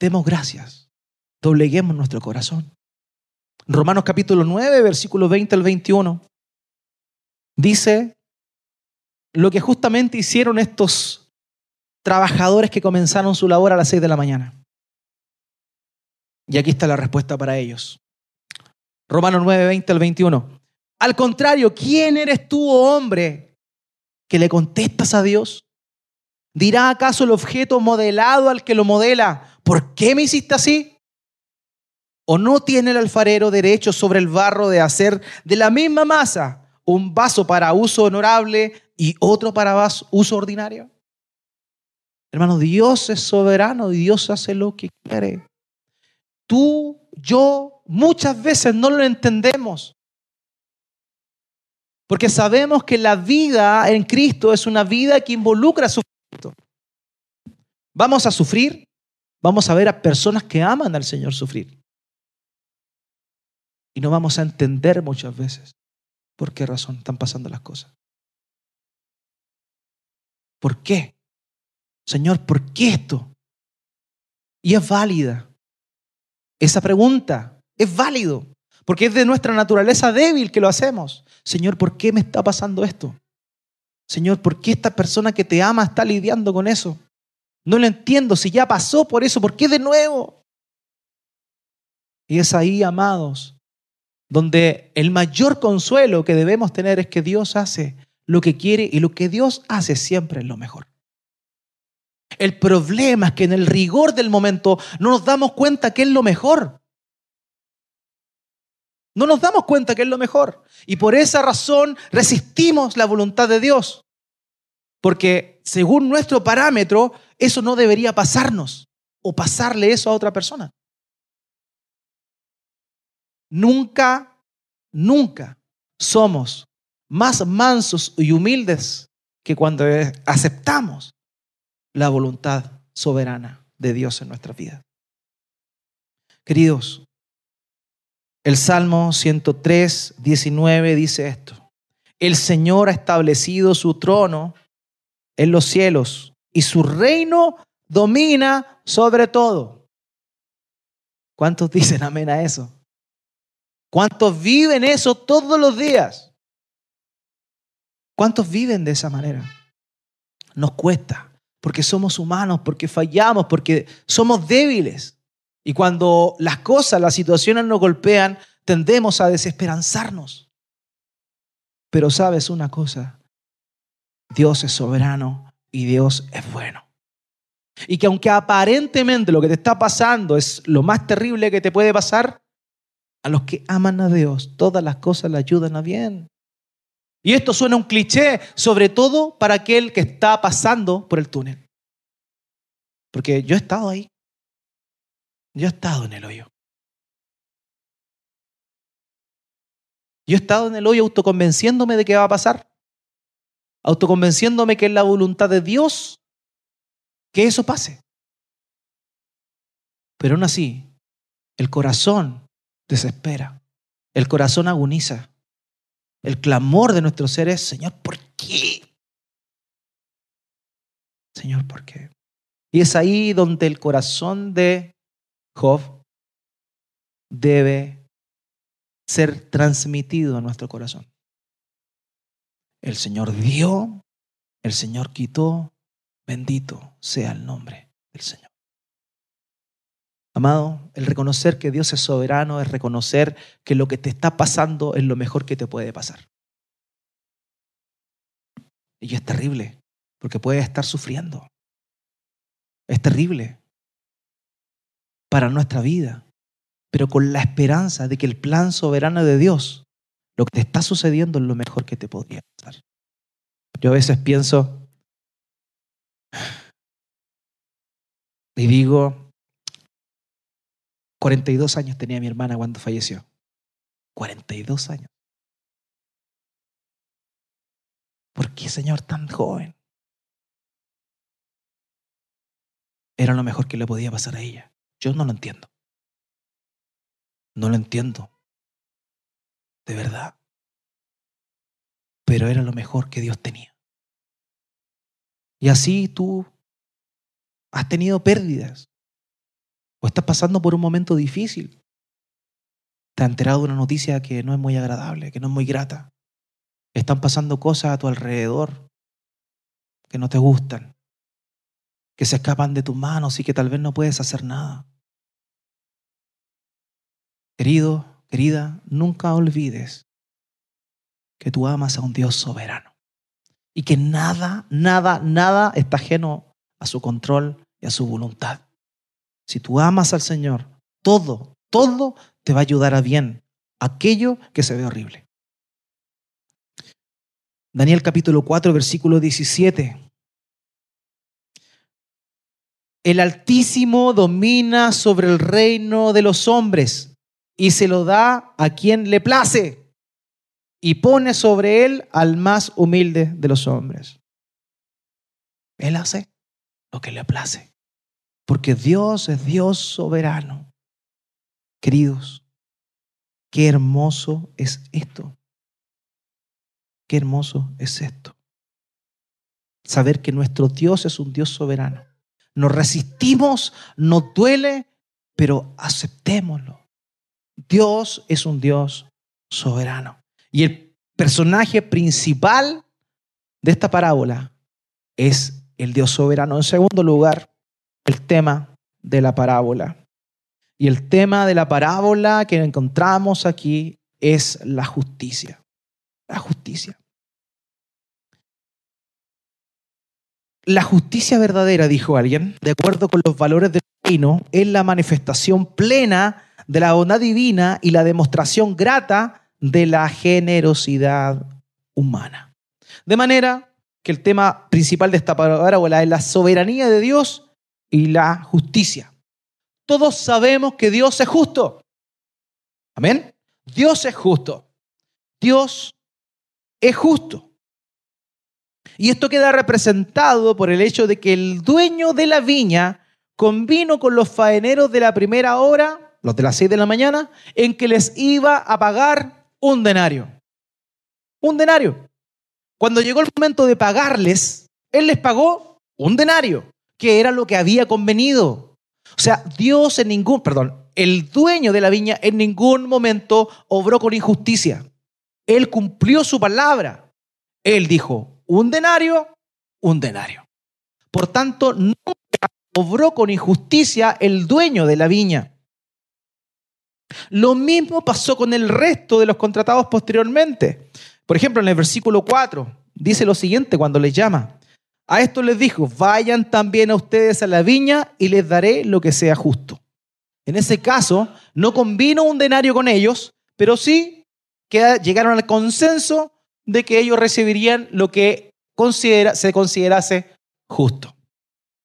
Demos gracias. Dobleguemos nuestro corazón. Romanos capítulo 9, versículo 20 al 21. Dice lo que justamente hicieron estos trabajadores que comenzaron su labor a las 6 de la mañana. Y aquí está la respuesta para ellos. Romanos 9, 20 al 21. Al contrario, ¿quién eres tú, oh hombre, que le contestas a Dios? ¿Dirá acaso el objeto modelado al que lo modela, ¿por qué me hiciste así? ¿O no tiene el alfarero derecho sobre el barro de hacer de la misma masa un vaso para uso honorable y otro para uso ordinario? Hermano, Dios es soberano y Dios hace lo que quiere tú, yo, muchas veces no lo entendemos. Porque sabemos que la vida en Cristo es una vida que involucra sufrimiento. Vamos a sufrir, vamos a ver a personas que aman al Señor sufrir. Y no vamos a entender muchas veces por qué razón están pasando las cosas. ¿Por qué? Señor, ¿por qué esto? Y es válida. Esa pregunta es válido, porque es de nuestra naturaleza débil que lo hacemos. Señor, ¿por qué me está pasando esto? Señor, ¿por qué esta persona que te ama está lidiando con eso? No lo entiendo, si ya pasó por eso, ¿por qué de nuevo? Y es ahí, amados, donde el mayor consuelo que debemos tener es que Dios hace lo que quiere y lo que Dios hace siempre es lo mejor. El problema es que en el rigor del momento no nos damos cuenta que es lo mejor. No nos damos cuenta que es lo mejor. Y por esa razón resistimos la voluntad de Dios. Porque según nuestro parámetro, eso no debería pasarnos o pasarle eso a otra persona. Nunca, nunca somos más mansos y humildes que cuando aceptamos la voluntad soberana de Dios en nuestra vida. Queridos, el Salmo 103, 19 dice esto. El Señor ha establecido su trono en los cielos y su reino domina sobre todo. ¿Cuántos dicen amén a eso? ¿Cuántos viven eso todos los días? ¿Cuántos viven de esa manera? Nos cuesta, porque somos humanos, porque fallamos, porque somos débiles. Y cuando las cosas, las situaciones nos golpean, tendemos a desesperanzarnos. Pero sabes una cosa, Dios es soberano y Dios es bueno. Y que aunque aparentemente lo que te está pasando es lo más terrible que te puede pasar, a los que aman a Dios, todas las cosas le ayudan a bien. Y esto suena un cliché, sobre todo para aquel que está pasando por el túnel. Porque yo he estado ahí. Yo he estado en el hoyo. Yo he estado en el hoyo autoconvenciéndome de qué va a pasar. Autoconvenciéndome que es la voluntad de Dios que eso pase. Pero aún así, el corazón desespera. El corazón agoniza. El clamor de nuestro ser es, Señor, ¿por qué? Señor, ¿por qué? Y es ahí donde el corazón de Job debe ser transmitido a nuestro corazón. El Señor dio, el Señor quitó, bendito sea el nombre del Señor. Amado, el reconocer que Dios es soberano es reconocer que lo que te está pasando es lo mejor que te puede pasar. Y es terrible, porque puedes estar sufriendo. Es terrible para nuestra vida, pero con la esperanza de que el plan soberano de Dios, lo que te está sucediendo es lo mejor que te podría pasar. Yo a veces pienso y digo, 42 años tenía mi hermana cuando falleció. 42 años. ¿Por qué, Señor, tan joven? Era lo mejor que le podía pasar a ella. Yo no lo entiendo. No lo entiendo. De verdad. Pero era lo mejor que Dios tenía. Y así tú has tenido pérdidas o estás pasando por un momento difícil. Te has enterado de una noticia que no es muy agradable, que no es muy grata. Están pasando cosas a tu alrededor que no te gustan, que se escapan de tus manos y que tal vez no puedes hacer nada. Querido, querida, nunca olvides que tú amas a un Dios soberano y que nada, nada, nada está ajeno a su control y a su voluntad. Si tú amas al Señor, todo, todo te va a ayudar a bien aquello que se ve horrible. Daniel capítulo 4, versículo 17. El Altísimo domina sobre el reino de los hombres y se lo da a quien le place y pone sobre él al más humilde de los hombres. Él hace lo que le place. Porque Dios es Dios soberano. Queridos, qué hermoso es esto. Qué hermoso es esto. Saber que nuestro Dios es un Dios soberano. Nos resistimos, nos duele, pero aceptémoslo. Dios es un Dios soberano. Y el personaje principal de esta parábola es el Dios soberano. En segundo lugar, el tema de la parábola. Y el tema de la parábola que encontramos aquí es la justicia. La justicia. La justicia verdadera, dijo alguien, de acuerdo con los valores del reino, es la manifestación plena de la bondad divina y la demostración grata de la generosidad humana. De manera que el tema principal de esta parábola es la soberanía de Dios y la justicia. Todos sabemos que Dios es justo. Amén. Dios es justo. Dios es justo. Y esto queda representado por el hecho de que el dueño de la viña convino con los faeneros de la primera hora, los de las seis de la mañana, en que les iba a pagar un denario. Un denario. Cuando llegó el momento de pagarles, él les pagó un denario que era lo que había convenido. O sea, Dios en ningún, perdón, el dueño de la viña en ningún momento obró con injusticia. Él cumplió su palabra. Él dijo, un denario, un denario. Por tanto, no obró con injusticia el dueño de la viña. Lo mismo pasó con el resto de los contratados posteriormente. Por ejemplo, en el versículo 4 dice lo siguiente cuando les llama. A esto les dijo, vayan también a ustedes a la viña y les daré lo que sea justo. En ese caso, no convino un denario con ellos, pero sí que llegaron al consenso de que ellos recibirían lo que se considerase justo.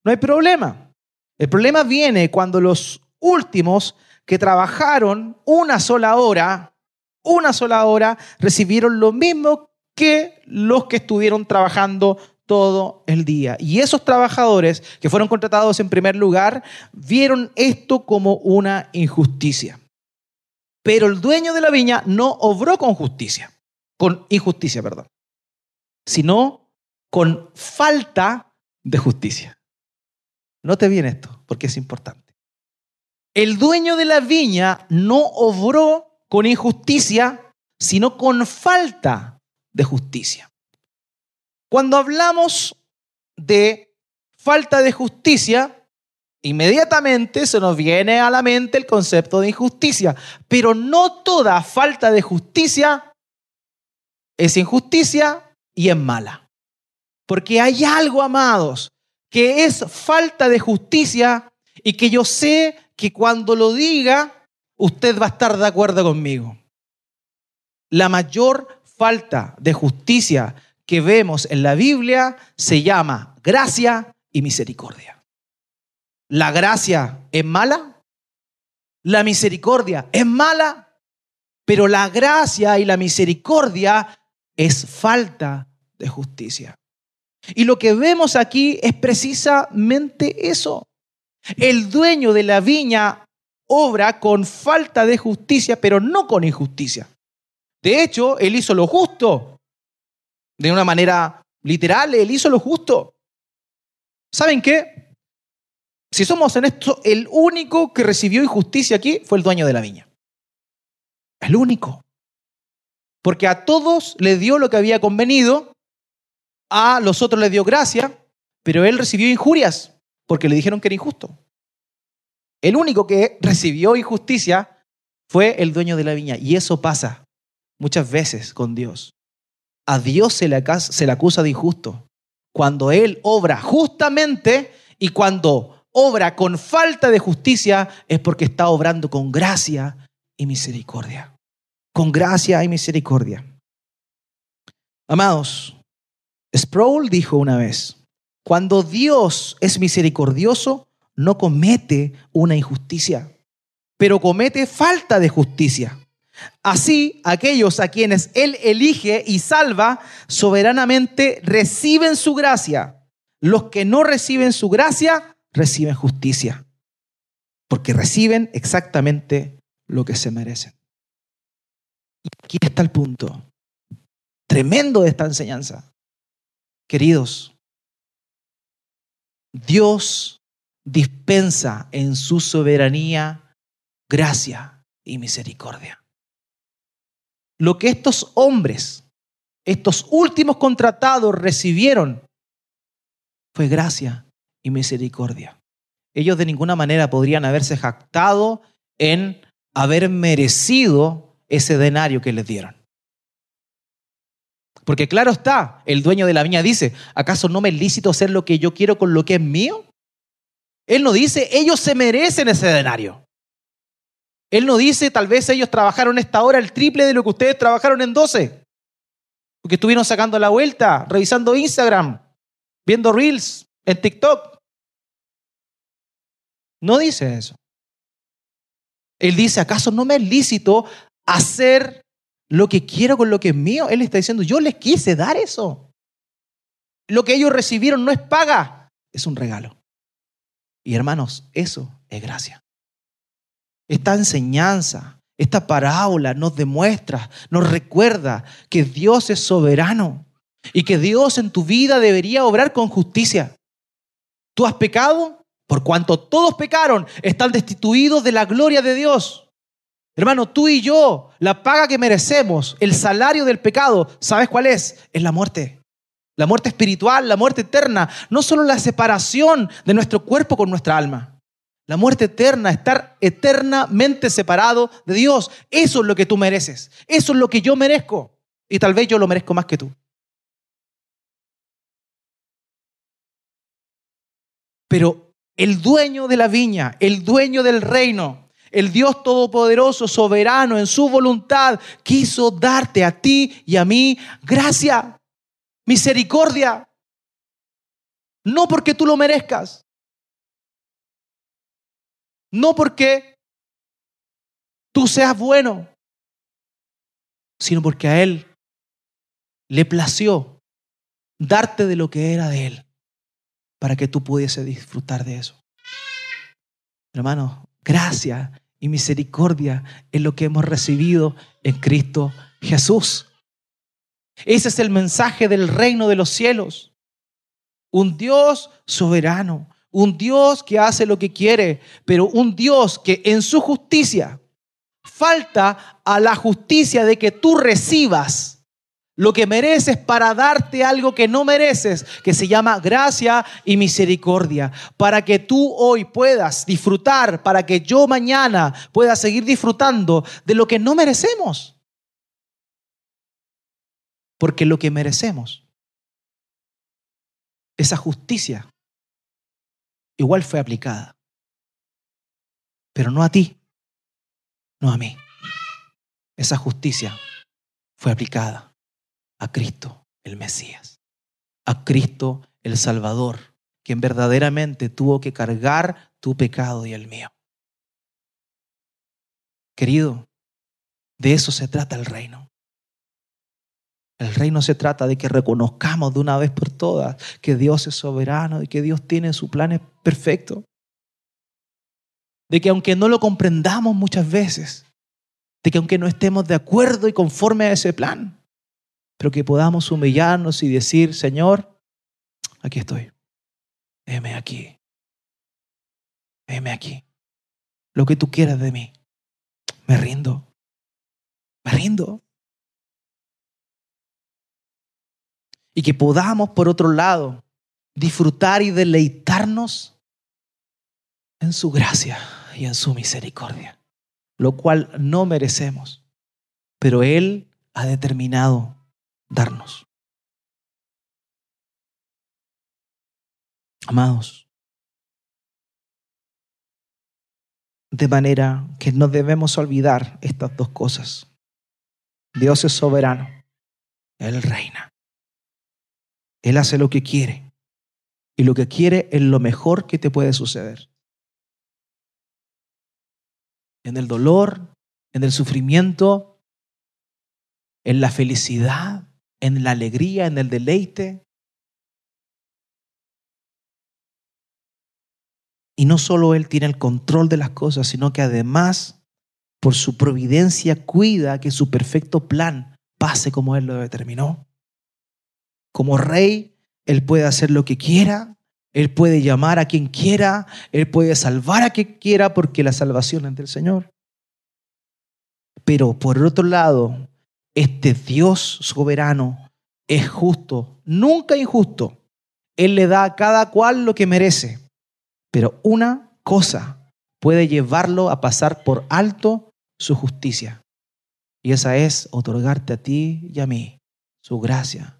No hay problema. El problema viene cuando los últimos que trabajaron una sola hora, una sola hora, recibieron lo mismo que los que estuvieron trabajando todo el día. Y esos trabajadores que fueron contratados en primer lugar vieron esto como una injusticia. Pero el dueño de la viña no obró con justicia, con injusticia, perdón, sino con falta de justicia. Note bien esto, porque es importante. El dueño de la viña no obró con injusticia, sino con falta de justicia. Cuando hablamos de falta de justicia, inmediatamente se nos viene a la mente el concepto de injusticia, pero no toda falta de justicia es injusticia y es mala. Porque hay algo, amados, que es falta de justicia y que yo sé que cuando lo diga, usted va a estar de acuerdo conmigo. La mayor falta de justicia que vemos en la Biblia se llama gracia y misericordia. ¿La gracia es mala? ¿La misericordia es mala? Pero la gracia y la misericordia es falta de justicia. Y lo que vemos aquí es precisamente eso. El dueño de la viña obra con falta de justicia, pero no con injusticia. De hecho, él hizo lo justo. De una manera literal, él hizo lo justo. ¿Saben qué? Si somos en esto, el único que recibió injusticia aquí fue el dueño de la viña. El único. Porque a todos le dio lo que había convenido a los otros les dio gracia, pero él recibió injurias porque le dijeron que era injusto. El único que recibió injusticia fue el dueño de la viña. Y eso pasa muchas veces con Dios. A Dios se le, acusa de injusto. Cuando Él obra justamente y cuando obra con falta de justicia es porque está obrando con gracia y misericordia. Con gracia y misericordia. Amados, Sproul dijo una vez, cuando Dios es misericordioso, no comete una injusticia, pero comete falta de justicia. Así, aquellos a quienes Él elige y salva soberanamente reciben su gracia. Los que no reciben su gracia reciben justicia, porque reciben exactamente lo que se merecen. Y aquí está el punto tremendo de esta enseñanza. Queridos, Dios dispensa en su soberanía gracia y misericordia. Lo que estos hombres, estos últimos contratados recibieron fue gracia y misericordia. Ellos de ninguna manera podrían haberse jactado en haber merecido ese denario que les dieron. Porque claro está, el dueño de la viña dice, ¿acaso no me es lícito hacer lo que yo quiero con lo que es mío? Él no dice, ellos se merecen ese denario. Él no dice, tal vez ellos trabajaron esta hora el triple de lo que ustedes trabajaron en 12. Porque estuvieron sacando la vuelta, revisando Instagram, viendo reels en TikTok. No dice eso. Él dice, ¿acaso no me es lícito hacer lo que quiero con lo que es mío. Él está diciendo, yo les quise dar eso. Lo que ellos recibieron no es paga, es un regalo. Y hermanos, eso es gracia. Esta enseñanza, esta parábola nos demuestra, nos recuerda que Dios es soberano y que Dios en tu vida debería obrar con justicia. Tú has pecado, por cuanto todos pecaron, están destituidos de la gloria de Dios. Hermano, tú y yo, la paga que merecemos, el salario del pecado, ¿sabes cuál es? Es la muerte. La muerte espiritual, la muerte eterna, no solo la separación de nuestro cuerpo con nuestra alma. La muerte eterna, estar eternamente separado de Dios. Eso es lo que tú mereces. Eso es lo que yo merezco. Y tal vez yo lo merezco más que tú. Pero el dueño de la viña, el dueño del reino, el Dios todopoderoso, soberano en su voluntad, quiso darte a ti y a mí gracia, misericordia. No porque tú lo merezcas. No porque tú seas bueno, sino porque a Él le plació darte de lo que era de Él para que tú pudiese disfrutar de eso. Hermano, gracia y misericordia es lo que hemos recibido en Cristo Jesús. Ese es el mensaje del reino de los cielos. Un Dios soberano, un Dios que hace lo que quiere, pero un Dios que en su justicia falta a la justicia de que tú recibas lo que mereces para darte algo que no mereces, que se llama gracia y misericordia, para que tú hoy puedas disfrutar, para que yo mañana pueda seguir disfrutando de lo que no merecemos. Porque lo que merecemos, esa justicia, igual fue aplicada, pero no a ti, no a mí. Esa justicia fue aplicada a Cristo el Mesías, a Cristo el Salvador, quien verdaderamente tuvo que cargar tu pecado y el mío. Querido, de eso se trata el reino. El reino se trata de que reconozcamos de una vez por todas que Dios es soberano y que Dios tiene su plan perfecto. De que aunque no lo comprendamos muchas veces, de que aunque no estemos de acuerdo y conforme a ese plan, pero que podamos humillarnos y decir, Señor, aquí estoy. Heme aquí. Heme aquí. Lo que tú quieras de mí. Me rindo. Me rindo. Y que podamos, por otro lado, disfrutar y deleitarnos en su gracia y en su misericordia, lo cual no merecemos, pero Él ha determinado darnos. Amados, de manera que no debemos olvidar estas dos cosas. Dios es soberano, Él reina, Él hace lo que quiere y lo que quiere es lo mejor que te puede suceder. En el dolor, en el sufrimiento, en la felicidad, en la alegría, en el deleite. Y no solo Él tiene el control de las cosas, sino que además, por su providencia, cuida que su perfecto plan pase como Él lo determinó. Como rey, Él puede hacer lo que quiera, Él puede llamar a quien quiera, Él puede salvar a quien quiera, porque la salvación es del Señor. Pero por otro lado, este Dios soberano es justo, nunca injusto. Él le da a cada cual lo que merece. Pero una cosa puede llevarlo a pasar por alto su justicia. Y esa es otorgarte a ti y a mí su gracia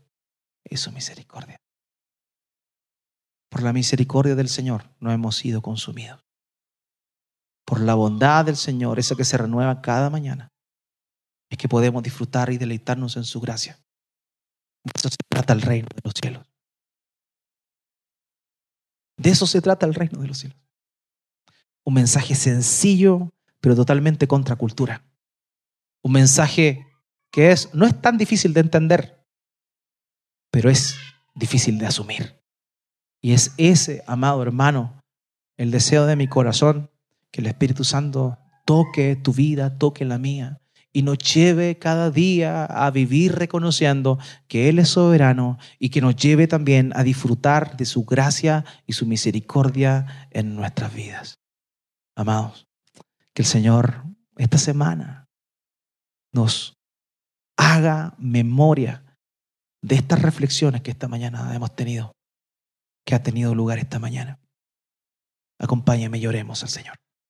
y su misericordia. Por la misericordia del Señor no hemos sido consumidos. Por la bondad del Señor, esa que se renueva cada mañana, es que podemos disfrutar y deleitarnos en su gracia. De eso se trata el reino de los cielos. De eso se trata el reino de los cielos. Un mensaje sencillo, pero totalmente contracultura. Un mensaje que es, no es tan difícil de entender, pero es difícil de asumir. Y es ese, amado hermano, el deseo de mi corazón, que el Espíritu Santo toque tu vida, toque la mía, y nos lleve cada día a vivir reconociendo que Él es soberano y que nos lleve también a disfrutar de su gracia y su misericordia en nuestras vidas. Amados, que el Señor esta semana, nos haga memoria de estas reflexiones que esta mañana hemos tenido, que ha tenido lugar esta mañana. Acompáñame y lloremos al Señor.